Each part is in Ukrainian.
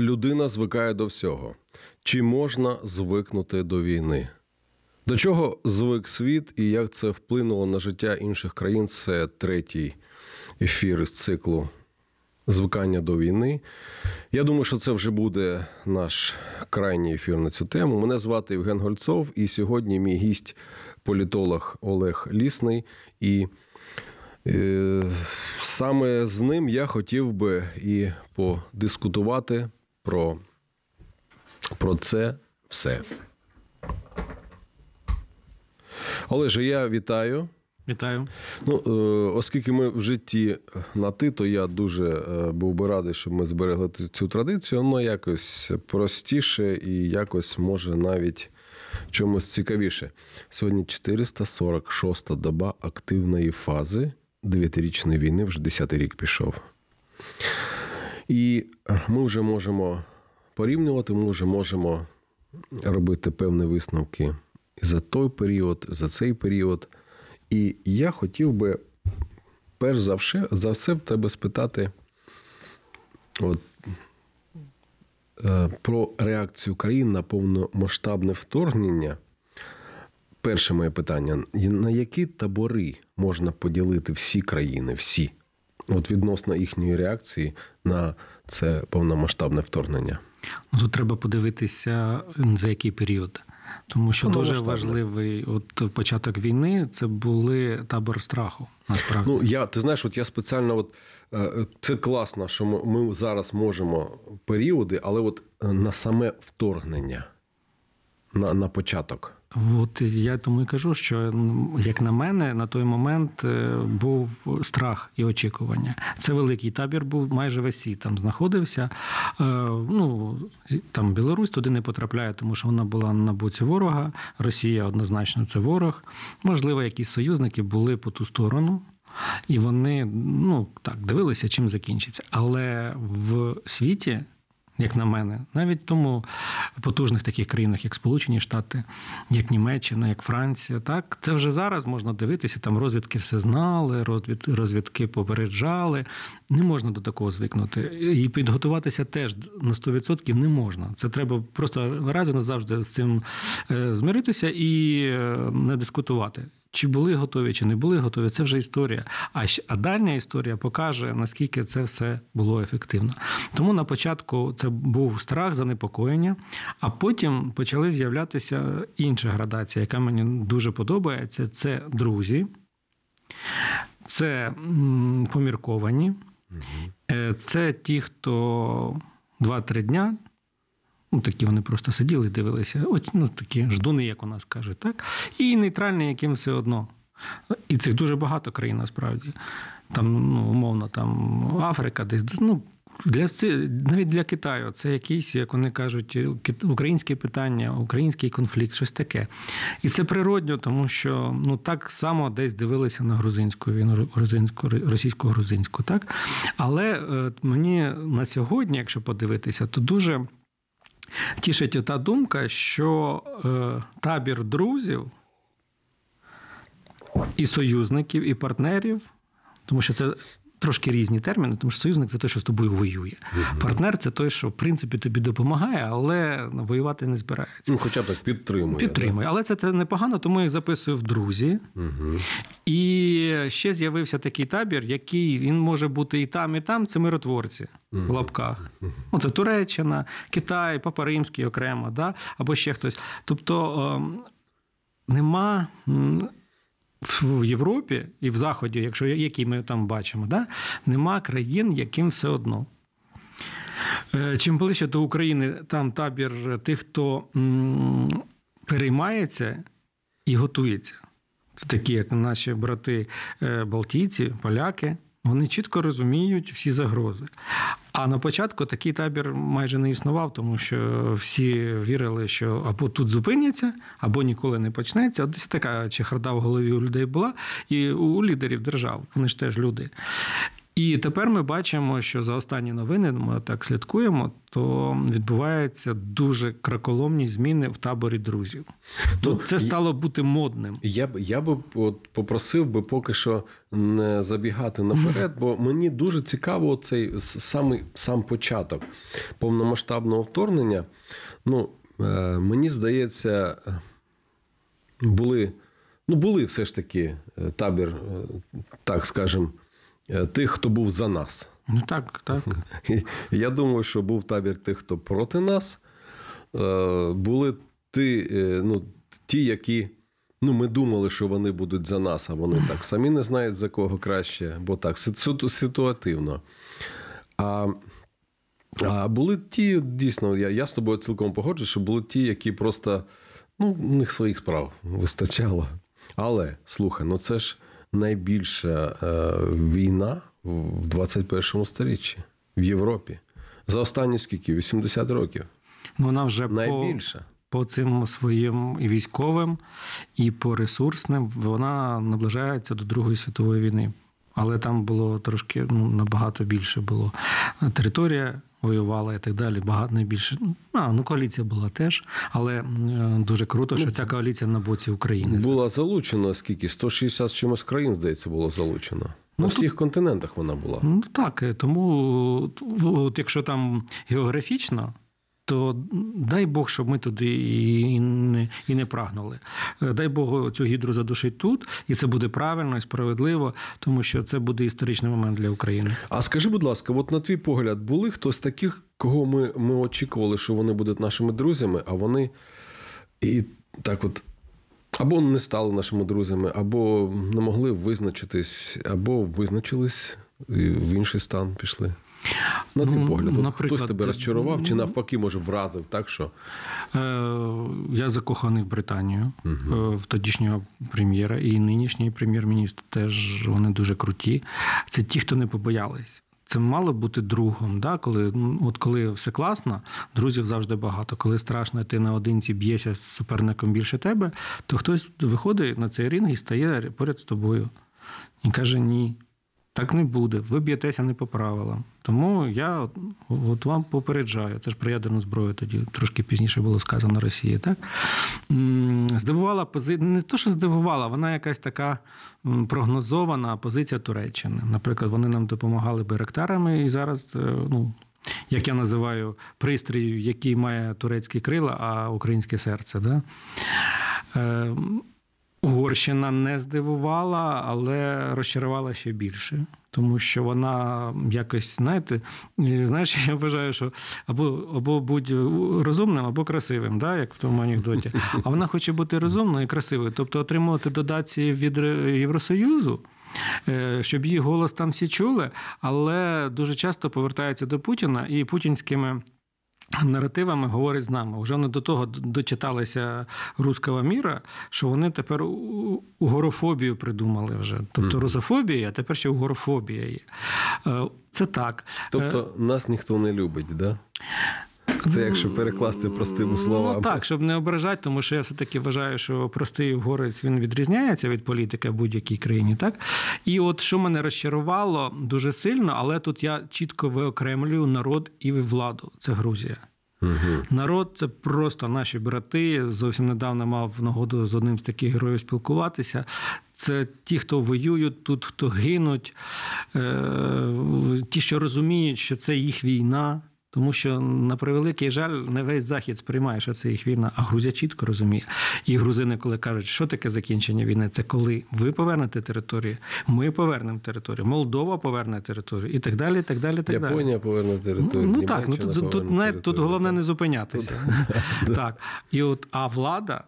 людина звикає до всього. Чи можна звикнути до війни? До чого звик світ і як це вплинуло на життя інших країн? Це третій ефір із циклу звикання до війни. Я думаю, що це вже буде наш крайній ефір на цю тему. Мене звати Євген Гольцов, і сьогодні мій гість політолог Олег Лісний. І е, саме з ним я хотів би і подискутувати про, про це все. Олеже, я вітаю. Вітаю. Ну, е, оскільки ми в житті на ти, то я дуже е, був би радий, щоб ми зберегли цю традицію. Воно якось простіше і якось може навіть чомусь цікавіше. Сьогодні 446-та доба активної фази дев'ятирічної війни, вже 10-й рік пішов. І ми вже можемо порівнювати, ми вже можемо робити певні висновки за той період, за цей період. І я хотів би, перш за все, за все тебе спитати от, е, про реакцію країн на повномасштабне вторгнення. Перше моє питання: на які табори можна поділити всі країни, всі, от відносно їхньої реакції на це повномасштабне вторгнення? Ну, Тут треба подивитися за який період. Тому що Ну, дуже важливий от початок війни це були табор страху. Насправді. Ну, я, ти знаєш, от я спеціально, от, е, це класно, що ми, ми зараз можемо періоди, але от е, на саме вторгнення, на, на початок. От я тому і кажу, що як на мене, на той момент е, був страх і очікування. Це великий табір був, майже весь світ там знаходився. Е, Ну там Білорусь туди не потрапляє, тому що вона була на боці ворога. Росія однозначно це ворог. Можливо, якісь союзники були по ту сторону. І вони ну так дивилися, чим закінчиться. Але в світі, як на мене, навіть в тому потужних таких країнах, як Сполучені Штати, як Німеччина, як Франція, так це вже зараз можна дивитися. Там розвідки все знали, розвід, розвідки попереджали. Не можна до такого звикнути. І підготуватися теж на 100% не можна. Це треба просто раз і назавжди з цим е, змиритися і е, не дискутувати. Чи були готові, чи не були готові, це вже історія. А, а дальня історія покаже, наскільки це все було ефективно. Тому на початку це був страх, занепокоєння, а потім почали з'являтися інша градація, яка мені дуже подобається. Це друзі, це помірковані, Е, це ті, хто 2-3 дня. Ну, такі вони просто сиділи, дивилися. От, ну, такі ждуни, як у нас кажуть, так? І нейтральні, яким все одно. І цих дуже багато країн насправді. Там, ну, умовно, там Африка, десь. Ну, для, навіть для Китаю це якийсь, як вони кажуть, українське питання, український конфлікт, щось таке. І це природньо, тому що ну, так само десь дивилися на грузинську війну, грузинську, російсько-грузинську. Так? Але е, мені на сьогодні, якщо подивитися, то дуже тішить ота думка, що е, табір друзів і союзників, і партнерів, тому що це трошки різні терміни, тому що союзник це той, що з тобою воює. Партнер це той, що в принципі тобі допомагає, але воювати не збирається. Ну, хоча б так підтримує. Підтримує. Але це, це непогано, тому я їх записую в друзі. Угу. І ще з'явився такий табір, який він може бути і там, і там. Це миротворці в лапках. Ну, це Туреччина, Китай, Папа Римський окремо, да? або ще хтось. Тобто ем, нема. В Європі і в Заході, якщо які ми там бачимо, да, нема країн, яким все одно. Е, Чим ближче до України, там табір тих, хто переймається і готується. Такі, як наші брати е, Балтійці, поляки. Вони чітко розуміють всі загрози. А на початку такий табір майже не існував, тому що всі вірили, що або тут зупиняться, або ніколи не почнеться. Десь така чехарда в голові у людей була, і у лідерів держав. Вони ж теж люди. І тепер ми бачимо, що за останні новини ми так слідкуємо, то відбуваються дуже краколомні зміни в таборі друзів. То Ну, це я- стало бути модним. Я б я би от попросив би поки що не забігати наперед, бо мені дуже цікаво цей самий сам початок повномасштабного вторгнення. Ну, е, мені здається, були, ну, були все ж таки е, табір, е, так скажем, тих, хто був за нас. Ну так, так. Я думаю, що був табір тих, хто проти нас. Е, Були ті, е, ну, ті, які. Ну, ми думали, що вони будуть за нас, а вони так самі не знають за кого краще, бо так, ситуативно. А, а були ті, дійсно, я, я з тобою цілком погоджуюсь, що були ті, які просто ну, у них своїх справ вистачало. Але слухай, ну це ж найбільша е, війна в 21 сторіччі в Європі. За останні скільки? 80 років. Вона вже по, Найбільша. по цим своїм і військовим, і по ресурсним вона наближається до Другої світової війни. Але там було трошки ну, набагато більше було. Територія воювала і так далі. Багато найбільше. Ну, А, ну коаліція була теж, але е, дуже круто, що ця коаліція на боці України. Була залучена скільки? 160 з чимось країн, здається, було залучено. На Ну, всіх континентах вона була. Ну так, е, тому от якщо там географічно, то дай Бог, щоб ми туди і не, і не прагнули. Е, Дай Бог цю гідру задушить тут, і це буде правильно і справедливо, тому що це буде історичний момент для України. А скажи, будь ласка, от на твій погляд, були хтось таких, кого ми, ми очікували, що вони будуть нашими друзями, а вони і так от або не стали нашими друзями, або не могли визначитись, або визначились і в інший стан пішли. На твій Ну, погляд, наприклад, хтось тебе розчарував, чи навпаки, може, вразив, так що Е, Я закоханий в Британію, е, в тодішнього прем'єра і нинішній прем'єр-міністр теж вони дуже круті. Це ті, хто не побоялись. Це мало бути другом, да? коли, ну, от коли все класно, друзів завжди багато. Коли страшно, ти наодинці б'єшся з суперником більше тебе, то хтось виходить на цей ринг і стає поряд з тобою. І каже: ні, так не буде. Ви б'єтеся не по правилам. Тому я от, вам попереджаю. Це ж про ядерну зброю тоді трошки пізніше було сказано Росії. Так? Здивувала позиція, не то, що здивувала, вона якась така прогнозована позиція Туреччини. Наприклад, вони нам допомагали беректарами, і зараз, е, ну. Як я називаю пристрій, який має турецькі крила, а українське серце. Да? Угорщина не здивувала, але розчарувала ще більше. Тому що вона якось, знаєте, знаєш, я вважаю, що або, або будь розумним, або красивим, да, як в тому анекдоті. А вона хоче бути розумною і красивою, тобто отримувати додації від Євросоюзу. е, Щоб її голос там всі чули, але дуже часто повертається до Путіна і путінськими наративами говорить з нами. Вже вони до того дочиталися руского міра, що вони тепер угорофобію придумали вже. Тобто розофобія, а тепер ще угорофобія є. Е, Це так. тобто нас ніхто не любить, да? Це якщо перекласти простими словами. Ну так, щоб не ображати, тому що я все-таки вважаю, що простий угорець він відрізняється від політики в будь-якій країні. Так? І от що мене розчарувало дуже сильно, але тут я чітко виокремлюю народ і владу. Це Грузія. Угу. Народ це просто наші брати. Зовсім недавно мав нагоду з одним з таких героїв спілкуватися. Це ті, хто воюють тут, хто гинуть, е, ті, що розуміють, що це їх війна. Тому що, на превеликий жаль, не весь захід сприймає, що це їх війна, а Грузія чітко розуміє. І грузини, коли кажуть, що таке закінчення війни, це коли ви повернете територію, ми повернемо територію, Молдова поверне територію і так далі. і так далі, і так далі. Японія поверне територію. Ну так, ну тут тут, тут, тут головне не зупинятися. Так. І от, а влада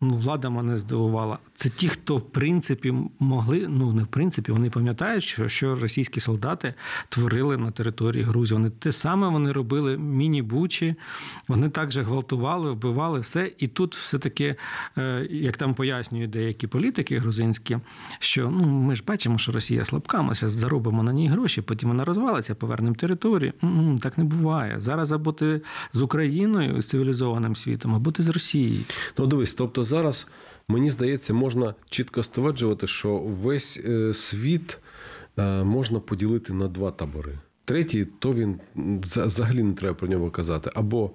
ну, влада мене здивувала. Це ті, хто в принципі могли, ну не в принципі, вони пам'ятають, що, що російські солдати творили на території Грузії. Вони те саме вони робили міні-бучі, вони також гвалтували, вбивали все. І тут все-таки, е, як там пояснюють деякі політики грузинські, що ну ми ж бачимо, що Росія слабка, ми заробимо на ній гроші, потім вона розвалиться, повернемо територію. М-м, Так не буває. Зараз або ти з Україною, з цивілізованим світом, або ти з Росією. Ну, дивись, тобто зараз, мені здається, можна чітко стверджувати, що весь е, світ е, можна поділити на два табори. Третій, то він взагалі не треба про нього казати. Або,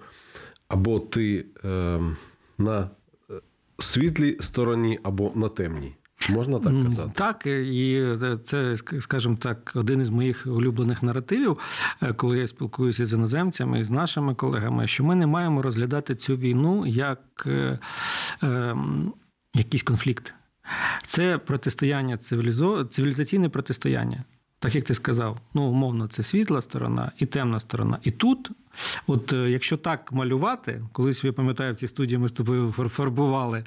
або ти е, на світлій стороні, або на темній. Можна так казати? Так, і це, скажімо так, один із моїх улюблених наративів, е, коли я спілкуюся з іноземцями і з нашими колегами, що ми не маємо розглядати цю війну як е, е, якийсь конфлікт. Це протистояння цивілізо... цивілізаційне протистояння. Так як ти сказав, ну умовно, це світла сторона і темна сторона. І тут, от е, якщо так малювати, колись я пам'ятаю, в цій студії ми з тобою фарбували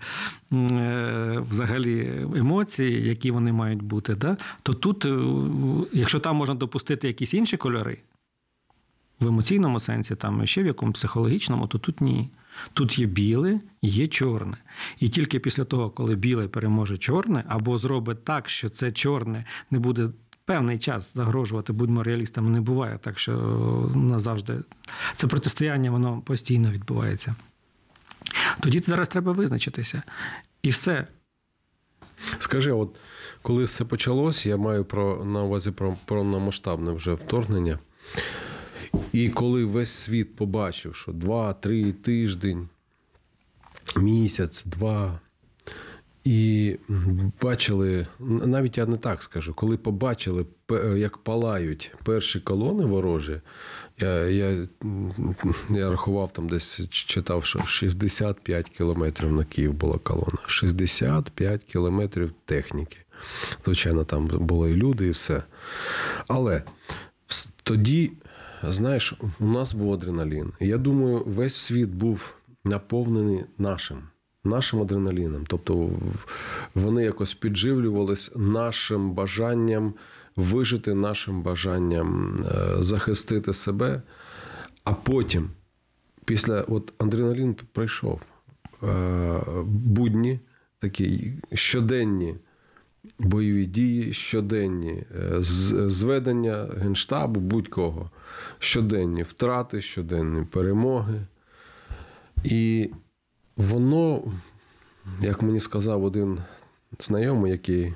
е, взагалі емоції, які вони мають бути, да? то тут, е, якщо там можна допустити якісь інші кольори, в емоційному сенсі, там ще в якому психологічному, то тут ні. Тут є біле, є чорне. І тільки після того, коли біле переможе чорне, або зробить так, що це чорне не буде певний час загрожувати, будьмо реалістами, не буває, так що назавжди це протистояння, воно постійно відбувається. Тоді зараз треба визначитися. І все. Скажи, от коли все почалось, я маю про, на увазі про повномасштабне вже вторгнення. І коли весь світ побачив, що два-три тиждень, місяць, два. І бачили, навіть я не так скажу, коли побачили, як палають перші колони ворожі, я, я, я рахував там десь читав, що 65 кілометрів на Київ була колона. 65 кілометрів техніки. Звичайно, там були і люди, і все. Але тоді, знаєш, у нас був адреналін. Я думаю, весь світ був наповнений нашим. Нашим адреналіном. Тобто вони якось підживлювались нашим бажанням вижити, нашим бажанням е, захистити себе. А потім, після от адреналін прийшов, е, будні такі щоденні бойові дії, щоденні е, зведення генштабу будь-кого, щоденні втрати, щоденні перемоги. І воно, як мені сказав один знайомий, який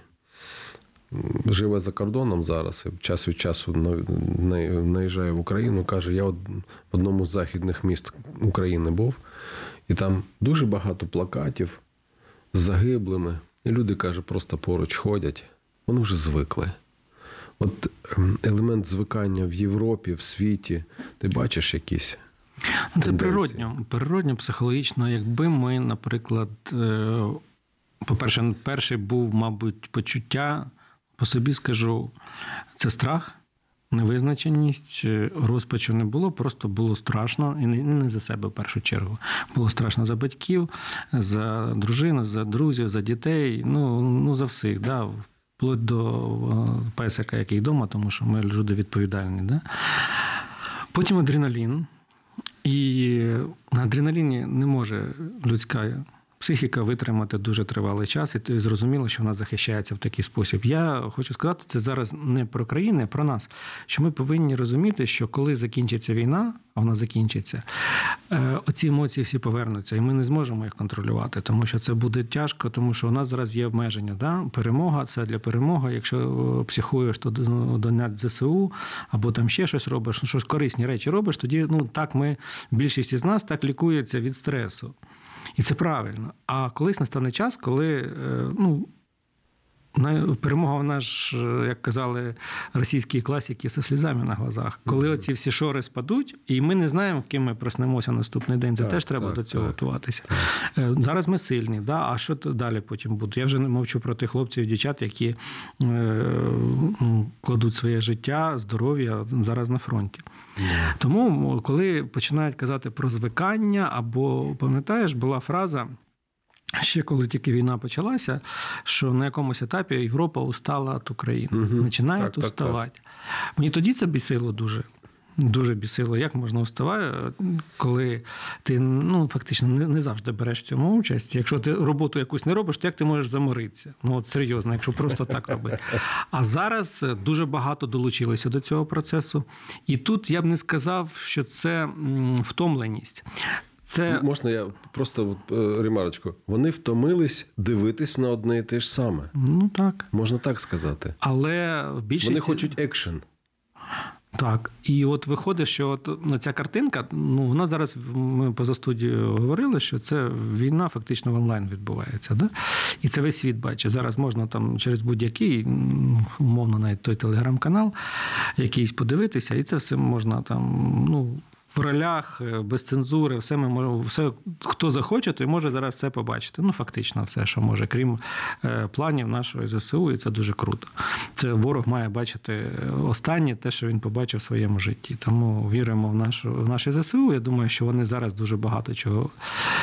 живе за кордоном зараз, і час від часу на- на- наїжджає в Україну, каже: я в одному з західних міст України був, і там дуже багато плакатів з загиблими. І люди, каже, просто поруч ходять. Вони вже звикли. От ем, елемент звикання в Європі, в світі, ти бачиш якісь. Це природньо, природньо, психологічно. Якби ми, наприклад, е, по-перше, перший був, мабуть, почуття, по собі скажу, це страх, невизначеність, е, розпачу не було, просто було страшно, і не не за себе в першу чергу. Було страшно за батьків, за дружину, за друзів, за дітей, ну, ну за всіх. Да? Вплоть до е, песика, який вдома, тому що ми люди відповідальні. Да? Потім адреналін. І на адреналіні не може людська психіка витримати дуже тривалий час, і зрозуміло, що вона захищається в такий спосіб. Я хочу сказати, це зараз не про країни, а про нас. Що ми повинні розуміти, що коли закінчиться війна, а вона закінчиться, е, оці емоції всі повернуться, і ми не зможемо їх контролювати, тому що це буде тяжко, тому що у нас зараз є обмеження. Да? Перемога це для перемоги. Якщо е, психуєш, то до- донять ЗСУ або там ще щось робиш, ну щось корисні речі робиш, тоді ну так ми більшість із нас так лікується від стресу. І це правильно. А колись настане час, коли е, ну, перемога вона ж, е, як казали російські класики, зі слізами на глазах. Коли оці всі шори спадуть, і ми не знаємо, ким ми проснемося наступний день, це Так, теж треба так, до цього так. готуватися. Е, Зараз ми сильні, да? а що далі потім буде? Я вже не мовчу про тих хлопців і дівчат, які е, ну, кладуть своє життя, здоров'я зараз на фронті. Тому, коли починають казати про звикання, або пам'ятаєш, була фраза. Ще коли тільки війна почалася, що на якомусь етапі Європа устала від України, Мгм. починає Так, так, так. Мені тоді це бісило дуже. Дуже бісило, як можна уставати, коли ти ну, фактично не, не завжди береш в цьому участь. Якщо ти роботу якусь не робиш, то як ти можеш заморитися? Ну от серйозно, якщо просто так робити. А зараз дуже багато долучилися до цього процесу. І тут я б не сказав, що це втомленість. Це Можна я просто е, ремарочку. Вони втомились дивитись на одне і те ж саме. ну так. Можна так сказати. Але в більшості... Вони хочуть екшен. Так, і от виходить, що от ну, ця картинка, ну вона зараз ми поза студією говорили, що це війна фактично в онлайн відбувається. Да? І це весь світ бачить. Зараз можна там через будь-який, умовно, навіть той телеграм-канал якийсь подивитися, і це все можна там, ну. В ролях, е, без цензури, все ми можемо, все, хто захоче, той може зараз все побачити. Ну, фактично, все, що може, крім е, планів нашої ЗСУ, і це дуже круто. Це ворог має бачити останнє те, що він побачив в своєму житті. Тому віримо в нашу в наше ЗСУ. Я думаю, що вони зараз дуже багато чого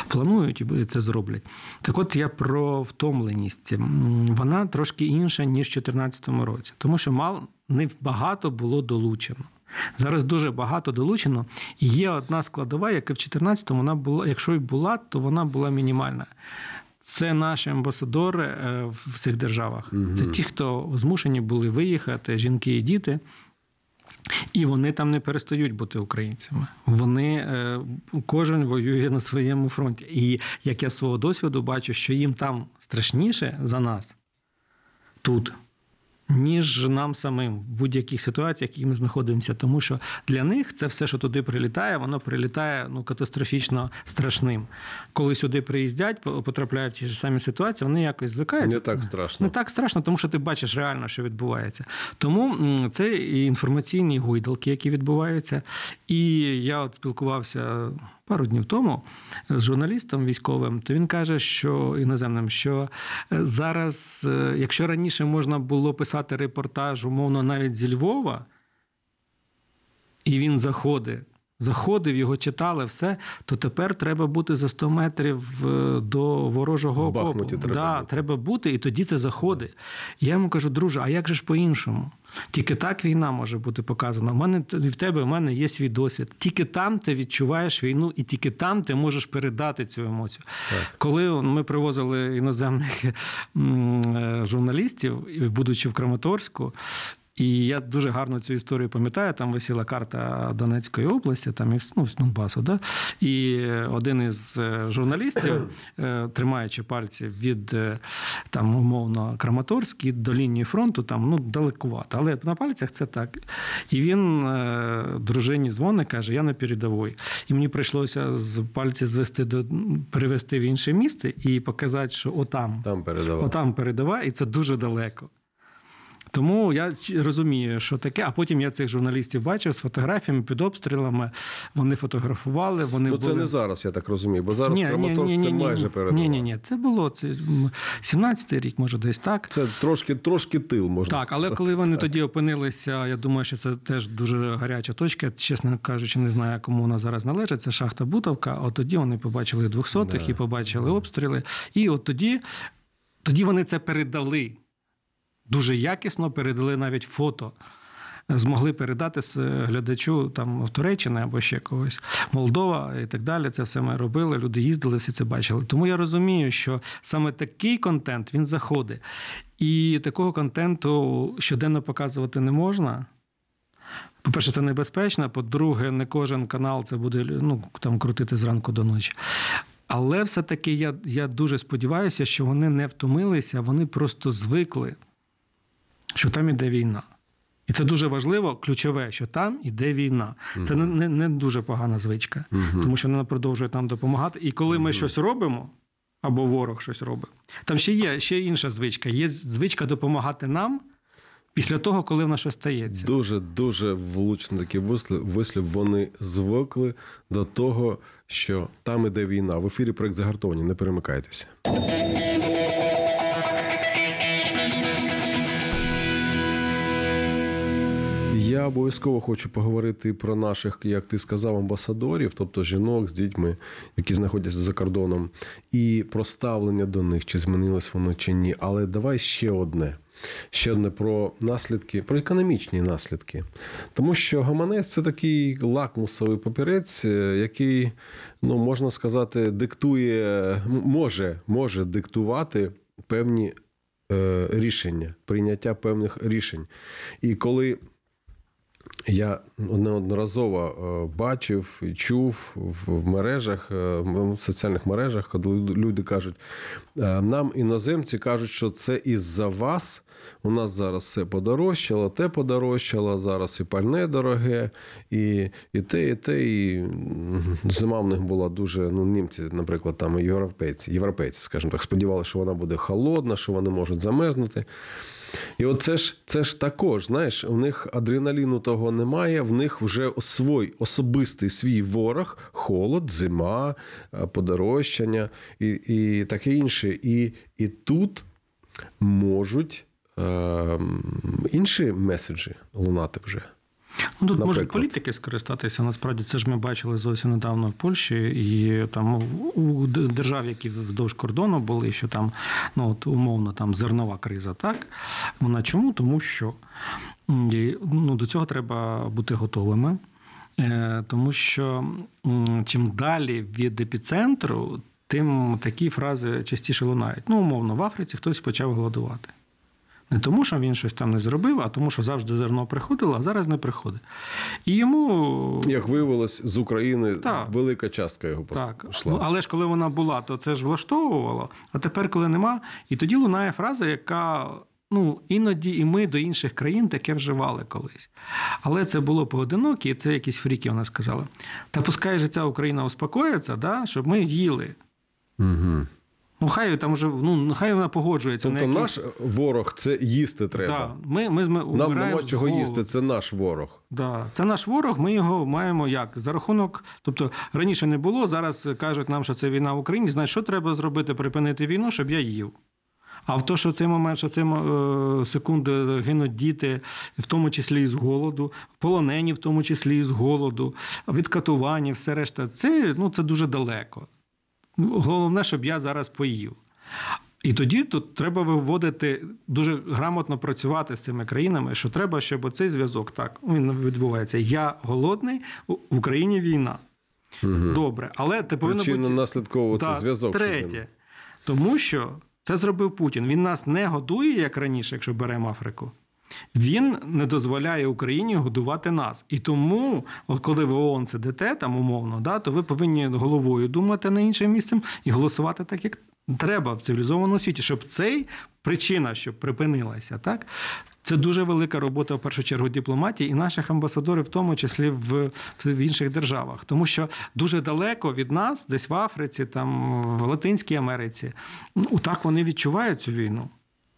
планують і це зроблять. Так от я про втомленість. Вона трошки інша, ніж в 2014 році, тому що мал не багато було долучено. Зараз дуже багато долучено. І є одна складова, яка в 2014-му вона була, якщо і була, то вона була мінімальна. Це наші амбасадори е, в цих державах. Це ті, хто змушені були виїхати, жінки і діти. І вони там не перестають бути українцями. Вони е, кожен воює на своєму фронті. І як я з свого досвіду бачу, що їм там страшніше за нас тут, ніж нам самим в будь-яких ситуаціях, яких ми знаходимося. Тому що для них це все, що туди прилітає, воно прилітає ну, катастрофічно страшним. Коли сюди приїздять, потрапляють в ті ж самі ситуації, вони якось звикаються. Не так страшно. Не так страшно, тому що ти бачиш реально, що відбувається. Тому це і інформаційні гойдалки, які відбуваються. І я от спілкувався пару днів тому з журналістом військовим, то він каже, що іноземним, що е, зараз, е, якщо раніше можна було писати репортаж, умовно, навіть зі Львова, і він заходить. Заходив, його читали, все, то тепер треба бути за 100 метрів е, до ворожого В окопу. Треба да, бути. треба бути, і тоді це заходить. Я йому кажу, друже, а як же ж по-іншому? Тільки так війна може бути показана. У мене в тебе в мене є свій досвід. Тільки там ти відчуваєш війну, і тільки там ти можеш передати цю емоцію. Коли ми привозили іноземних е, журналістів, будучи в Краматорську. І я дуже гарно цю історію пам'ятаю. Там висіла карта Донецької області, там і ну, з Донбасу. Да? І один із е, журналістів, е, тримаючи пальці від е, там, умовно Краматорськ і до лінії фронту, там ну далекувато. Але на пальцях це так. І він дружині дзвонить, каже: Я на передовій. І мені прийшлося з пальці звести до перевести в інше місце і показати, що отам, Там передавав. отам передова, і це дуже далеко. Тому я розумію, що таке. А потім я цих журналістів бачив з фотографіями під обстрілами. Вони фотографували. Вони Ну це були... не зараз, я так розумію, бо зараз Краматорськ це майже передавав. Ні, ні, ні. Це було це, м, 17-й рік, може, десь так. Це трошки, трошки тил, можна Так, але сказати. коли вони тоді опинилися, я думаю, що це теж дуже гаряча точка. Чесно кажучи, не знаю, кому вона зараз належить. Це шахта Бутовка. От тоді вони побачили двохсотих Да. і побачили обстріли. І от тоді, тоді вони це передали. Дуже якісно передали навіть фото. Змогли передати глядачу там в Туреччини або ще когось, Молдова і так далі. Це все ми робили. Люди їздили, всі це бачили. Тому я розумію, що саме такий контент він заходить. І такого контенту щоденно показувати не можна. По-перше, це небезпечно. По-друге, не кожен канал це буде ну, там, крутити зранку до ночі. Але все-таки я, я дуже сподіваюся, що вони не втомилися, вони просто звикли, що там іде війна. І це дуже важливо, ключове, що там іде війна. Це не, не, не дуже погана звичка, тому що вона продовжує нам допомагати. І коли ми щось робимо, або ворог щось робить, там ще є ще інша звичка. Є звичка допомагати нам після того, коли в нас щось стається. Дуже дуже влучний такий вислів. вислів. Вони звикли до того, що там іде війна. В ефірі проект загартовані. Не перемикайтеся. Обов'язково хочу поговорити про наших, як ти сказав, амбасадорів, тобто жінок з дітьми, які знаходяться за кордоном, і про ставлення до них, чи змінилось воно чи ні. Але давай ще одне. Ще одне про наслідки, про економічні наслідки. Тому що гаманець це такий лакмусовий папірець, е, який, ну можна сказати, диктує, може, може диктувати певні е, рішення, прийняття певних рішень. І коли я неодноразово е, бачив і чув в мережах, е, в соціальних мережах, коли люди кажуть, е, нам іноземці кажуть, що це із-за вас. У нас зараз все подорожчало, те подорожчало, зараз і пальне дороге, і, і те, і те. І зима в них була дуже. Ну, німці, наприклад, там і європейці, європейці, скажімо так, сподівалися, що вона буде холодна, що вони можуть замерзнути. І от це ж, це ж також, знаєш, у них адреналіну того немає, в них вже свій особистий свій ворог, холод, зима, е, подорожчання і, і таке інше. І, і тут можуть е, інші меседжі лунати вже. Ну, тут можуть політики скористатися. Насправді це ж ми бачили зовсім недавно в Польщі, і там у- держав, які вздовж кордону були, що там ну от умовно там зернова криза, так вона чому? Тому що ну, до цього треба бути готовими. Е, Тому що чим далі від епіцентру, тим такі фрази частіше лунають. Ну, умовно, в Африці хтось почав голодувати. Не тому, що він щось там не зробив, а тому, що завжди зерно приходило, а зараз не приходить. І йому. Як виявилось, з України Так. велика частка його Так, пішла. ну, але ж коли вона була, то це ж влаштовувало. А тепер, коли нема, і тоді лунає фраза, яка ну, іноді і ми до інших країн таке вживали колись. Але це було поодинокі, і це якісь фріки вони сказали. Та пускай же ця Україна успокоїться, да, щоб ми їли. Угу. Ну, хай там вже, ну, нехай вона погоджується Тобто на якісь... наш ворог це їсти треба. Да, ми, ми, ми Нам нема чого їсти, це наш ворог. Да, це наш ворог. Ми його маємо як за рахунок. Тобто раніше не було. Зараз кажуть нам, що це війна в Україні. Знаєш, що треба зробити? Припинити війну, щоб я їв. А в то, що в цей момент, що в цей секунди гинуть діти, в тому числі і з голоду, полонені, в тому числі і з голоду, від катування, все решта, це, ну, це дуже далеко. Головне, щоб я зараз поїв. І тоді тут треба виводити дуже грамотно працювати з цими країнами, що треба, щоб цей зв'язок так він відбувається. Я голодний, в Україні війна. Добре, але ти повинен бути Причинно-наслідково це зв'язок. щоб він- Тому що це зробив Путін. Він нас не годує, як раніше, якщо беремо Африку. Він не дозволяє Україні годувати нас. І тому, от коли ви ООН сидите там умовно, да, то ви повинні головою думати на іншим місцем і голосувати так, як треба в цивілізованому світі, щоб цей причина, щоб припинилася, так. Це дуже велика робота в першу чергу дипломатії і наших амбасадорів, в тому числі в, в інших державах, тому що дуже далеко від нас, десь в Африці, там в Латинській Америці, ну так вони відчувають цю війну.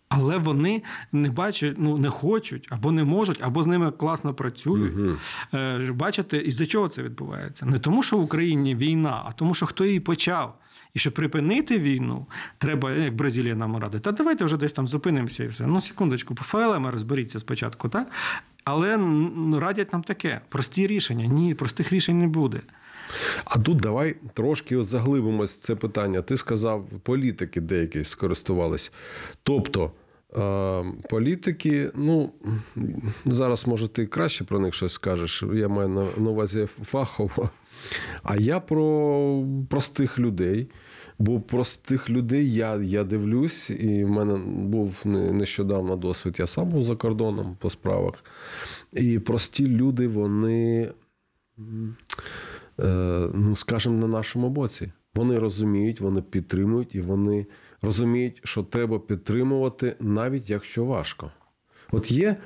Але вони не бачать, ну не хочуть або не можуть, або з ними класно працюють. Е, Бачите, із-за чого це відбувається? Не тому, що в Україні війна, а тому, що хто її почав. І щоб припинити війну, треба, як Бразилія нам радить, та давайте вже десь там зупинимося і все. Ну, секундочку, по ФЛМ розберіться спочатку, так? Але радять нам таке: прості рішення. Ні, простих рішень не буде. А тут давай трошки заглибимось це питання. Ти сказав, політики деякі скористувались. Тобто, політики, ну зараз може ти краще про них щось скажеш. Я маю на увазі фахово. А я про простих людей. Бо простих людей я, я дивлюсь, і в мене був нещодавно досвід. Я сам був за кордоном по справах. І прості люди, вони е, ну, скажімо, на нашому боці. Вони розуміють, вони підтримують, і вони розуміють, що треба підтримувати, навіть якщо важко. От є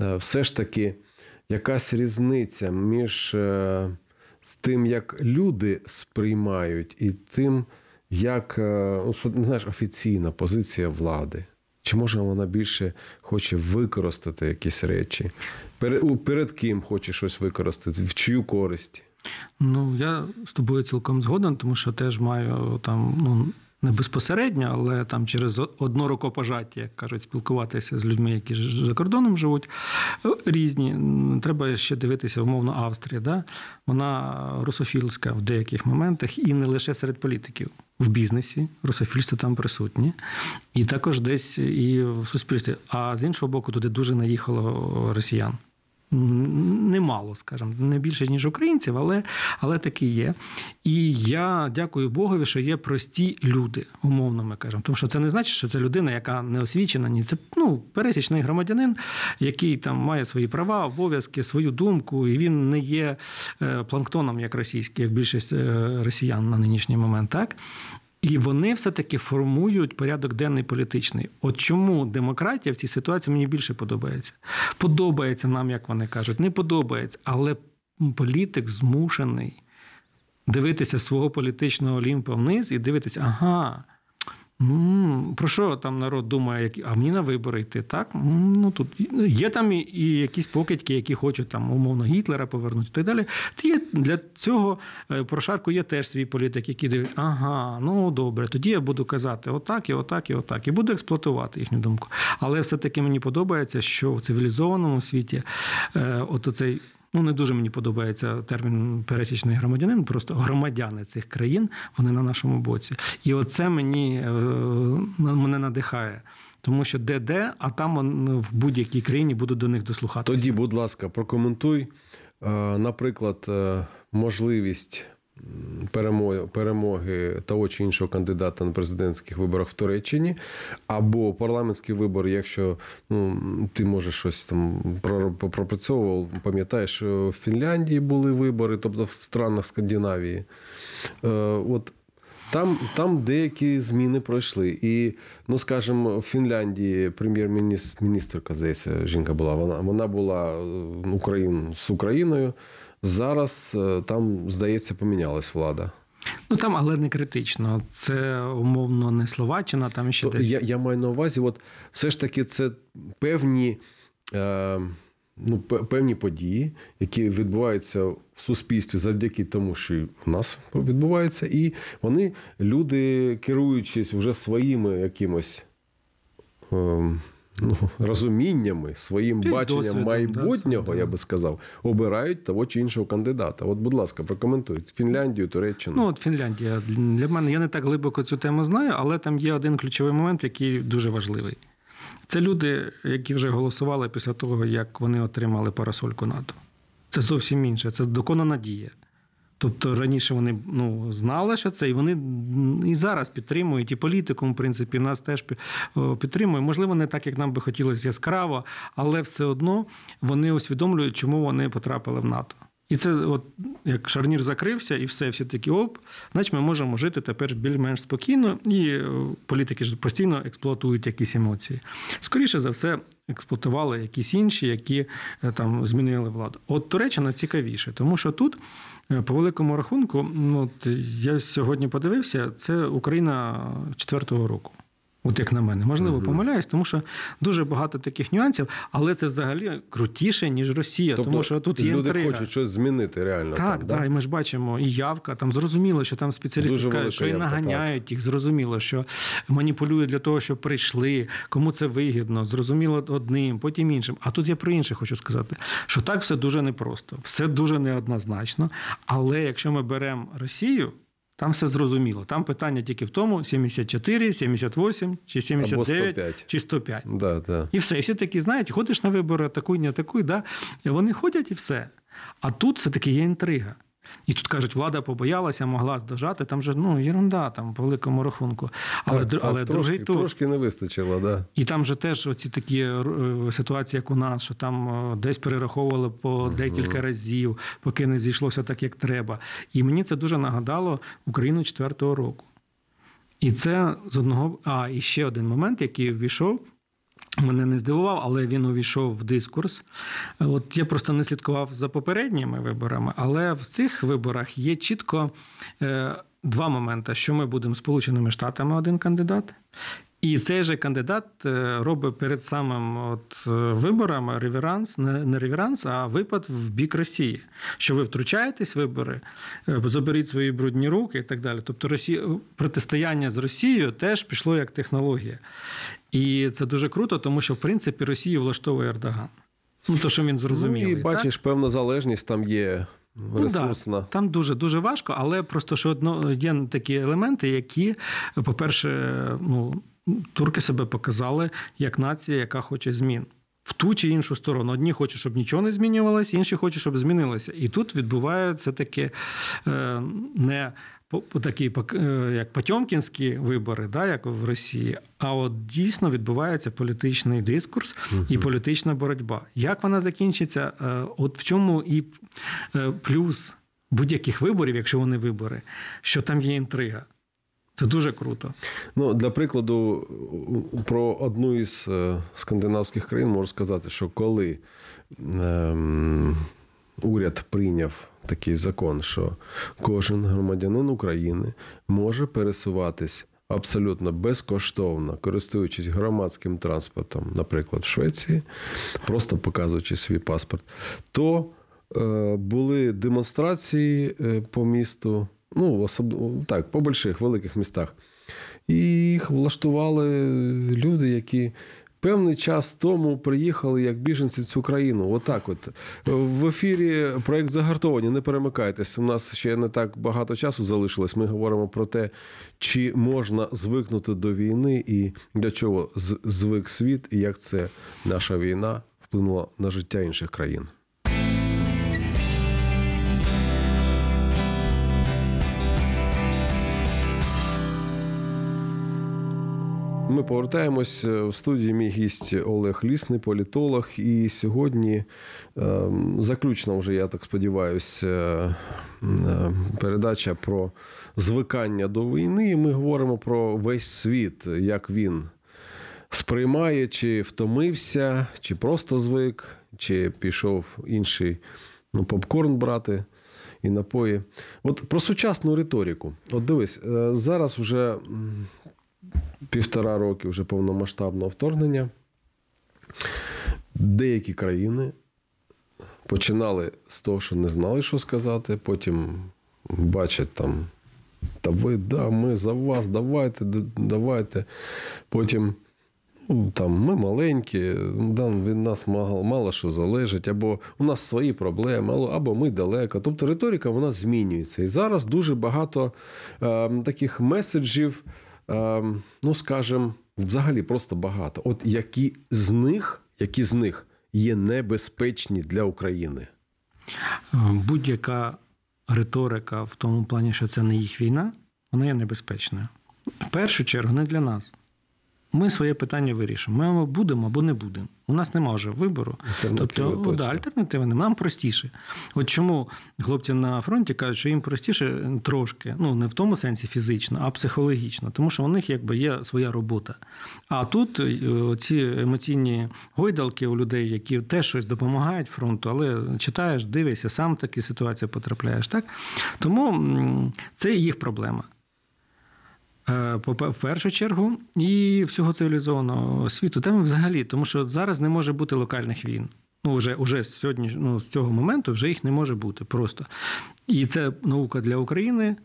е, все ж таки якась різниця між е, тим, як люди сприймають, і тим, як е, ну, знаєш, офіційна позиція влади. Чи може вона більше хоче використати якісь речі? Перед, перед ким хоче щось використати, в чию користь? Ну, я з тобою цілком згоден, тому що теж маю там ну, не безпосередньо, але там через одно рукопожаття, як кажуть, спілкуватися з людьми, які за кордоном живуть, е, різні. Треба ще дивитися, умовно, Австрія. Да? Вона русофілська в деяких моментах, і не лише серед політиків. В бізнесі русофільство там присутні, і також десь і в суспільстві. А з іншого боку, туди дуже наїхало росіян немало, скажімо, не більше, ніж українців, але але таки є. І я дякую Богові, що є прості люди, умовно ми кажемо. Тому що це не значить, що це людина, яка не освічена, ні. Це ну, пересічний громадянин, який там має свої права, обов'язки, свою думку, і він не є е, планктоном, як російський, як більшість е, росіян на нинішній момент. так? І вони все-таки формують порядок денний політичний. От чому демократія в цій ситуації мені більше подобається? Подобається нам, як вони кажуть, не подобається, але політик змушений дивитися свого політичного олімпа вниз і дивитися, ага, про що там народ думає, а мені на вибори йти? Так? Ну, тут Є там і, і якісь покидьки, які хочуть там, умовно Гітлера повернути і так далі. Є, для цього е, Порошарку є теж свій політик, який дивиться, ага, ну добре, тоді я буду казати отак, і отак, і отак. І буду експлуатувати їхню думку. Але все-таки мені подобається, що в цивілізованому світі е, от оцей Ну не дуже мені подобається термін пересічний громадянин, просто громадяни цих країн вони на нашому боці. І оце мені е, мене надихає. Тому що де де, а там в будь-якій країні будуть до них дослухатися. Тоді, будь ласка, прокоментуй, е, наприклад, е, можливість перемоги того чи іншого кандидата на президентських виборах в Туреччині, або парламентський вибор, якщо ну, ти можеш щось там пропрацьовував, пам'ятаєш, що в Фінляндії були вибори, тобто в странах Скандинавії. Е, от там там деякі зміни пройшли. І, ну скажімо, в Фінляндії прем'єр-міністрка, здається, жінка була. Вона вона була е, Україн з Україною. Зараз е, там, здається, помінялась влада. Ну там, але не критично. Це умовно не Словаччина, там ще десь. Я я маю на увазі, от все ж таки, це певні. Е, Ну, певні події, які відбуваються в суспільстві завдяки тому, що у нас відбувається, і вони, люди, керуючись вже своїми якимось ем, ну, розуміннями, своїм Під баченням досвідом, майбутнього, да, я би сказав, обирають того чи іншого кандидата. От, будь ласка, прокоментуйте Фінляндію, Туреччину. Ну, от Фінляндія для мене я не так глибоко цю тему знаю, але там є один ключовий момент, який дуже важливий. Це люди, які вже голосували після того, як вони отримали парасольку НАТО. Це зовсім інше. Це доконана дія. Тобто раніше вони ну, знали, що це, і вони і зараз підтримують, і політикум, в принципі, нас теж підтримує. Можливо, не так, як нам би хотілося яскраво, але все одно вони усвідомлюють, чому вони потрапили в НАТО. І це, от як шарнір закрився, і все, всі такі оп, значить ми можемо жити тепер більш-менш спокійно, і е, політики ж постійно експлуатують якісь емоції. Скоріше за все, експлуатували якісь інші, які е, там змінили владу. От Туреччина цікавіше, тому що тут, е, по великому рахунку, ну, от я сьогодні подивився, це Україна четвертого року. От як на мене, можливо, угу. помиляюсь, тому що дуже багато таких нюансів, але це взагалі крутіше, ніж Росія. Тобто, тому що тут є люди інтрига. хочуть щось змінити реально. Так, там, так, да? і ми ж бачимо, і явка там зрозуміло, що там спеціалісти дуже скажуть, що і наганяють так. їх. Зрозуміло, що маніпулюють для того, щоб прийшли, кому це вигідно, зрозуміло одним, потім іншим. А тут я про інше хочу сказати, що так все дуже непросто, все дуже неоднозначно. Але якщо ми беремо Росію. Там все зрозуміло. Там питання тільки в тому: 74, 78, чи 79, 105. чи 105. Да, да. І все. І всі такі, знаєте, ходиш на вибори, атакуй, не атакуй, да? І вони ходять і все. А тут все-таки є інтрига. І тут кажуть, влада побоялася, могла дожати. Там же ну єрунда, там по великому рахунку. Але так, але трошки, другий тур. трошки не вистачило, да. І там же теж оці такі е, ситуації, як у нас, що там е, десь перераховували по декілька разів, поки не зійшлося так, як треба. І мені це дуже нагадало Україну четвертого року. І це з одного. А і ще один момент, який ввійшов. Мене не здивував, але він увійшов в дискурс. От я просто не слідкував за попередніми виборами, але в цих виборах є чітко е, два моменти: що ми будемо Сполученими Штатами один кандидат, І цей же кандидат е, робить перед самим от е, виборами реверанс, не, реверанс, а випад в бік Росії. Що ви втручаєтесь в вибори, заберіть свої брудні руки і так далі. Тобто Росія, протистояння з Росією теж пішло як технологія. І це дуже круто, тому що в принципі Росію влаштовує Ердоган. Ну, то, що він зрозумів. Ну, і бачиш, певна залежність там є Ну, ресурсна. да, там дуже дуже важко, але просто що одно є такі елементи, які, по-перше, ну, турки себе показали як нація, яка хоче змін. В ту чи іншу сторону. Одні хочуть, щоб нічого не змінювалося, інші хочуть, щоб змінилося. І тут відбуваються такі е, не такі е, як Потьомкінські вибори, да, як в Росії, а от дійсно відбувається політичний дискурс і політична боротьба. Як вона закінчиться? Е, От в чому і е, плюс будь-яких виборів, якщо вони вибори, що там є інтрига. Це дуже круто. Ну, для прикладу, про одну із скандинавських країн можу сказати, що коли ем, уряд прийняв такий закон, що кожен громадянин України може пересуватись абсолютно безкоштовно, користуючись громадським транспортом, наприклад, в Швеції, просто показуючи свій паспорт, то е, були демонстрації е, по місту, ну, особ... так, по больших, великих містах. І їх влаштували люди, які певний час тому приїхали як біженці в цю країну. Отак, от в ефірі проект загартовані. Не перемикайтесь. У нас ще не так багато часу залишилось. Ми говоримо про те, чи можна звикнути до війни і для чого звик світ, і як це наша війна вплинула на життя інших країн. Ми повертаємось е, в студії. Мій гість Олег Лісний, політолог. І сьогодні е, заключна вже, я так сподіваюся, е, е, передача про звикання до війни. І ми говоримо про весь світ, як він сприймає, чи втомився, чи просто звик, чи пішов інший ну, попкорн брати і напої. От про сучасну риторику. От дивись, зараз вже. Півтора роки вже повномасштабного вторгнення. Деякі країни починали з того, що не знали, що сказати, потім бачать там, та ви, да, ми за вас, давайте, давайте. Потім ну, там, ми маленькі, да, від нас мало, мало що залежить, або у нас свої проблеми, або- ми далеко. Тобто риторика вона змінюється. І зараз дуже багато е, таких меседжів, ну скажімо, взагалі просто багато. От які з них, які з них є небезпечні для України. Е, Будь-яка риторика в тому плані, що це не їх війна, вона є небезпечною. В першу чергу не для нас. Ми своє питання вирішимо. Ми або будемо або не будемо. У нас немає вже вибору. Альтернативи Тобто, о, да, альтернативи немає. Нам простіше. От чому хлопці на фронті кажуть, що їм простіше трошки, ну не в тому сенсі фізично, а психологічно, тому що у них якби є своя робота. А тут е, ці емоційні гойдалки у людей, які теж щось допомагають фронту, але читаєш, дивишся, сам в такі ситуації потрапляєш. Так? Тому це їх проблема. Е, В першу чергу і всього цивілізованого світу. Там взагалі, тому що зараз не може бути локальних війн. Ну, вже, вже сьогодні, ну, з цього моменту вже їх не може бути просто. І це наука для України.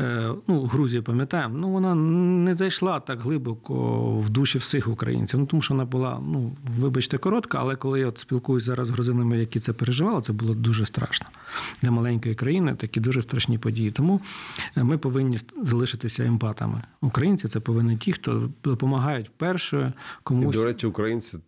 Е, Ну, Грузію пам'ятаємо, ну вона не зайшла так глибоко в душі всіх українців. Ну, тому що вона була, ну, вибачте, коротка, але коли я от спілкуюся зараз з грузинами, які це переживали, це було дуже страшно. Для маленької країни такі дуже страшні події. Тому е, ми повинні залишитися емпатами. Українці це повинні ті, хто допомагають перше І, до речі, українці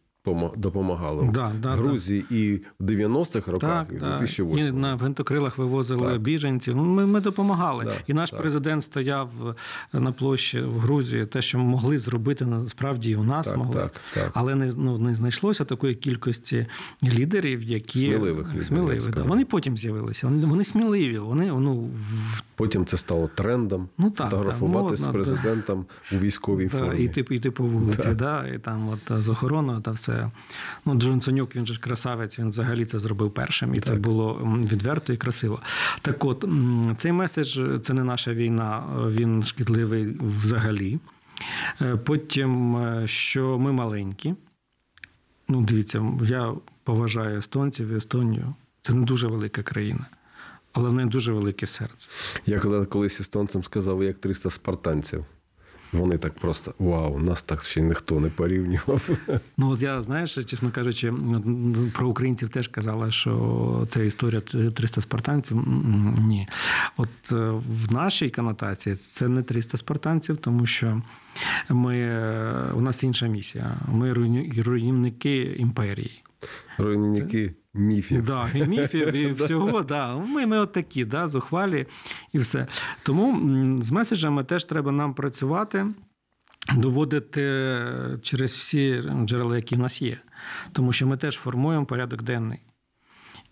допомагали Да, да, Грузії і в 90-х роках, і в так. 2008 І на гвинтокрилах вивозили Так. біженців. Ну, ми, ми допомагали. Да, і наш так. президент стояв на площі в Грузії, те, що могли зробити, насправді і у нас Так, могли. так, так. Але не, ну, не знайшлося такої кількості лідерів, які Сміливих лідерів, сміливі, да. Вони потім з'явилися. Вони, вони сміливі. Вони ну, в Потім це стало трендом Ну, так, фотографувати так, з модно, президентом у військовій Да, формі. і ти, і по вулиці, да. і там от з охороною та все. Ну, Джонсонюк, він же ж красавець, він взагалі це зробив першим, і це було відверто і красиво. Так от, цей меседж це не наша війна, він шкідливий взагалі. Е, Потім, е, що ми маленькі. Ну, дивіться, я поважаю естонців і Естонію. Це не дуже велика країна, але в неї дуже велике серце. Я коли колись естонцям сказав, як 300 спартанців. Вони так просто вау, нас так ще ніхто не порівнював. Ну, от я, знаєш, чесно кажучи, про українців теж казала, що це історія 300 спартанців. Ні. От е, в нашій конотації це не 300 спартанців, тому що ми, е, у нас інша місія. Ми руйнівники імперії. Руйнівники міфів. Да, і міфів, і всього. Да. Ми, ми от такі, да, зухвалі і все. Тому з меседжами теж треба нам працювати. Доводити через всі джерела, які в нас є, тому що ми теж формуємо порядок денний.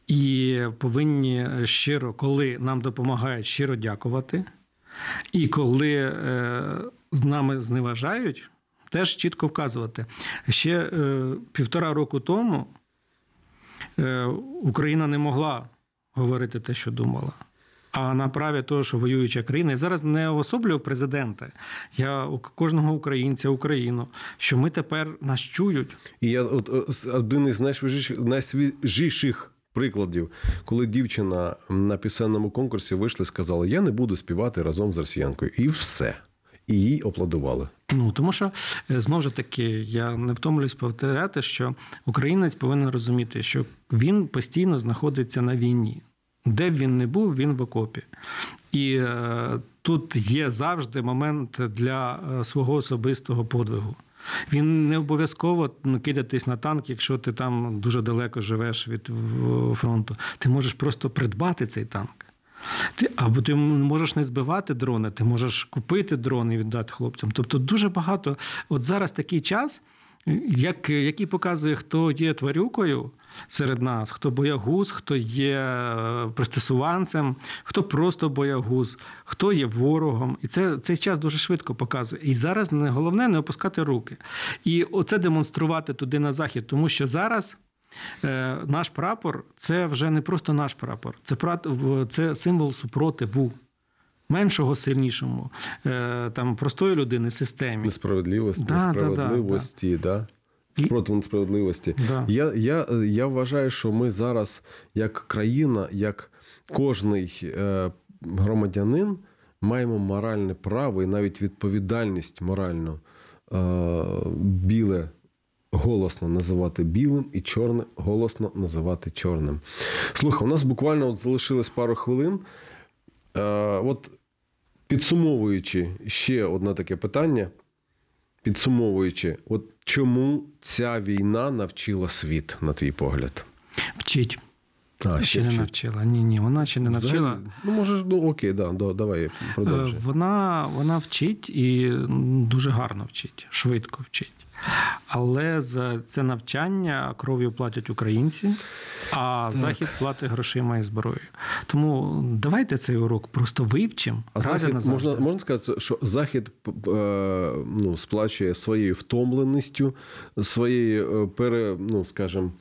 І повинні щиро, коли нам допомагають, щиро дякувати. І коли е, з нами зневажають, теж чітко вказувати. Ще е, півтора року тому Україна не могла говорити те, що думала. А на праві того, що воююча країна, я зараз не особлюю президента. Я кожного українця, Україну, що ми тепер нас чують. І я от один із найсвіжіших прикладів, коли дівчина на пісенному конкурсі вийшла і сказала: Я не буду співати разом з росіянкою. І все. І їй аплодували. Ну тому що е, знову ж таки я не втомлююсь повторяти, що українець повинен розуміти, що він постійно знаходиться на війні. Де б він не був, він в окопі. І е, тут є завжди момент для е, свого особистого подвигу. Він не обов'язково кидатись на танк, якщо ти там дуже далеко живеш від фронту. Ти можеш просто придбати цей танк. Ти, або ти можеш не збивати дрони, ти можеш купити дрон і віддати хлопцям. Тобто дуже багато. От зараз такий час, як, який показує, хто є тварюкою серед нас, хто боягуз, хто є е, пристосуванцем, хто просто боягуз, хто є ворогом. І це цей час дуже швидко показує. І зараз головне не опускати руки. І оце демонструвати туди на захід, тому що зараз. Е, Наш прапор це вже не просто наш прапор, це це символ супротиву, меншого сильнішому, е, там простої людини, системі. Несправедливості, Да, да, да, несправедливості, да, спротиву несправедливості. Да. Я, я, я вважаю, що ми зараз, як країна, як кожний е, громадянин, маємо моральне право і навіть відповідальність моральну е, біле голосно називати білим і чорне голосно називати чорним. Слухай, у нас буквально от залишилось пару хвилин. Е, от підсумовуючи ще одне таке питання. Підсумовуючи, от чому ця війна навчила світ, на твій погляд? Вчить. А, ще не вчить. навчила. Ні, ні, вона ще не навчила. Взагалі, Ну, може, ну окей, да, да, давай Е, продовжуй. Вона, вона вчить і дуже гарно вчить, швидко вчить. Але за це навчання кров'ю платять українці, а захід платить грошима і зброєю. Тому давайте цей урок просто вивчимо. А захід, можна, можна сказати, що захід е, ну, сплачує своєю втомленістю, своєю е, пере, ну, скажімо,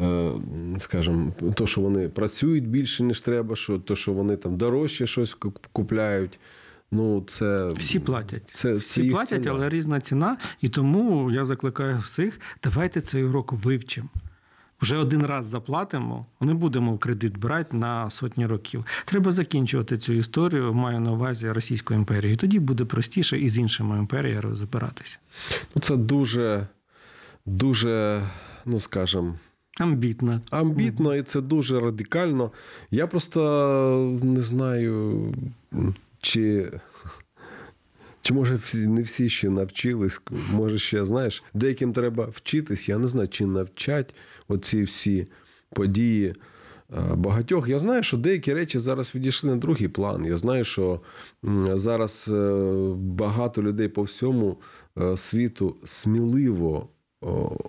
е, скажімо, то, що вони працюють більше, ніж треба, що то, що вони там дорожче щось купляють. Ну, це Всі платять. Це, Всі це платять, ціна. але різна ціна. І тому я закликаю всіх, давайте цей урок вивчимо. Вже один раз заплатимо, не будемо в кредит брати на сотні років. Треба закінчувати цю історію, маю на увазі Російську імперію. Тоді буде простіше і з іншими імперіями розбиратися. Ну, це дуже, дуже, ну скажімо, Амбітно. амбітно і це дуже радикально. Я просто не знаю, чи. Чи може не всі ще навчились? Може, ще знаєш, деяким треба вчитись. Я не знаю, чи навчать оці всі події е, багатьох. Я знаю, що деякі речі зараз відійшли на другий план. Я знаю, що зараз е, багато людей по всьому е, світу сміливо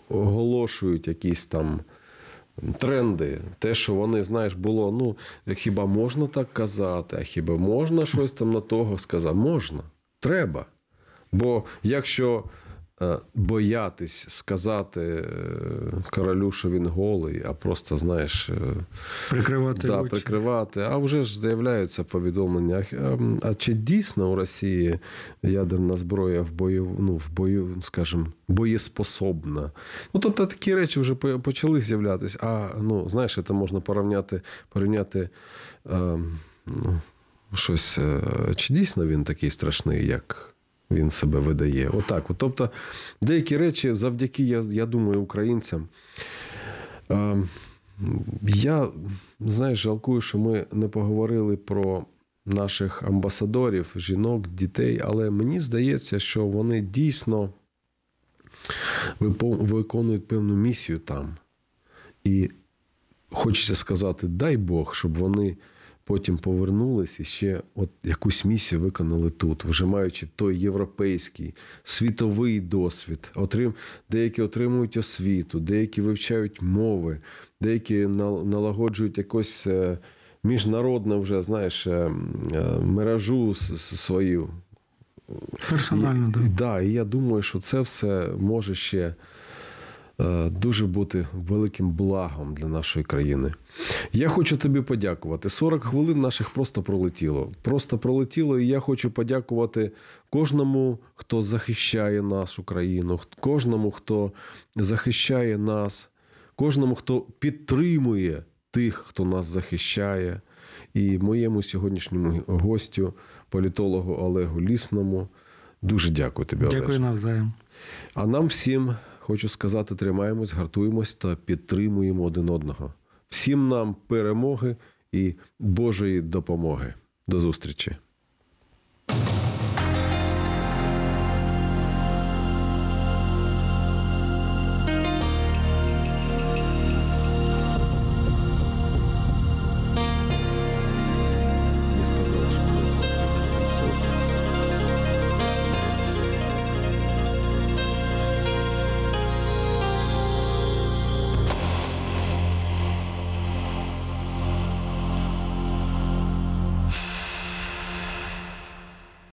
оголошують якісь там тренди. Те, що вони, знаєш, було, ну, хіба можна так казати, а хіба можна щось там на того сказати? Можна, треба. Бо якщо боятись сказати е, королю, що він голий, а просто, знаєш, е, Прикривати да, очі. прикривати. А вже ж з'являються повідомлення. А, а чи дійсно у Росії ядерна зброя в бою, ну, в бою, скажімо, боєспособна? Ну, тобто такі речі вже почали з'являтися. А ну, знаєш, це можна порівняти, порівняти е, ну, щось. е, Чи дійсно він такий страшний, як. Він себе видає. Отак. От. Тобто деякі речі завдяки, я, я думаю, українцям. Е, я, знаєш, жалкую, що ми не поговорили про наших амбасадорів, жінок, дітей, але мені здається, що вони дійсно виконують певну місію там. І хочеться сказати, дай Бог, щоб вони потім повернулись і ще от якусь місію виконали тут, вже маючи той європейський світовий досвід. Отрим... Деякі отримують освіту, деякі вивчають мови, деякі налагоджують якось е, міжнародну вже, знаєш, е, е, мережу свою. Персонально, і, да. да, і я думаю, що це все може ще дуже бути великим благом для нашої країни. Я хочу тобі подякувати. 40 хвилин наших просто пролетіло. Просто пролетіло, і я хочу подякувати кожному, хто захищає нашу країну, кожному, хто захищає нас, кожному, хто підтримує тих, хто нас захищає. І моєму сьогоднішньому гостю, політологу Олегу Лісному. Дуже дякую тобі, Олеже. Дякую навзаєм. А нам всім хочу сказати: тримаємось, гартуємось та підтримуємо один одного. Всім нам перемоги і Божої допомоги. До зустрічі!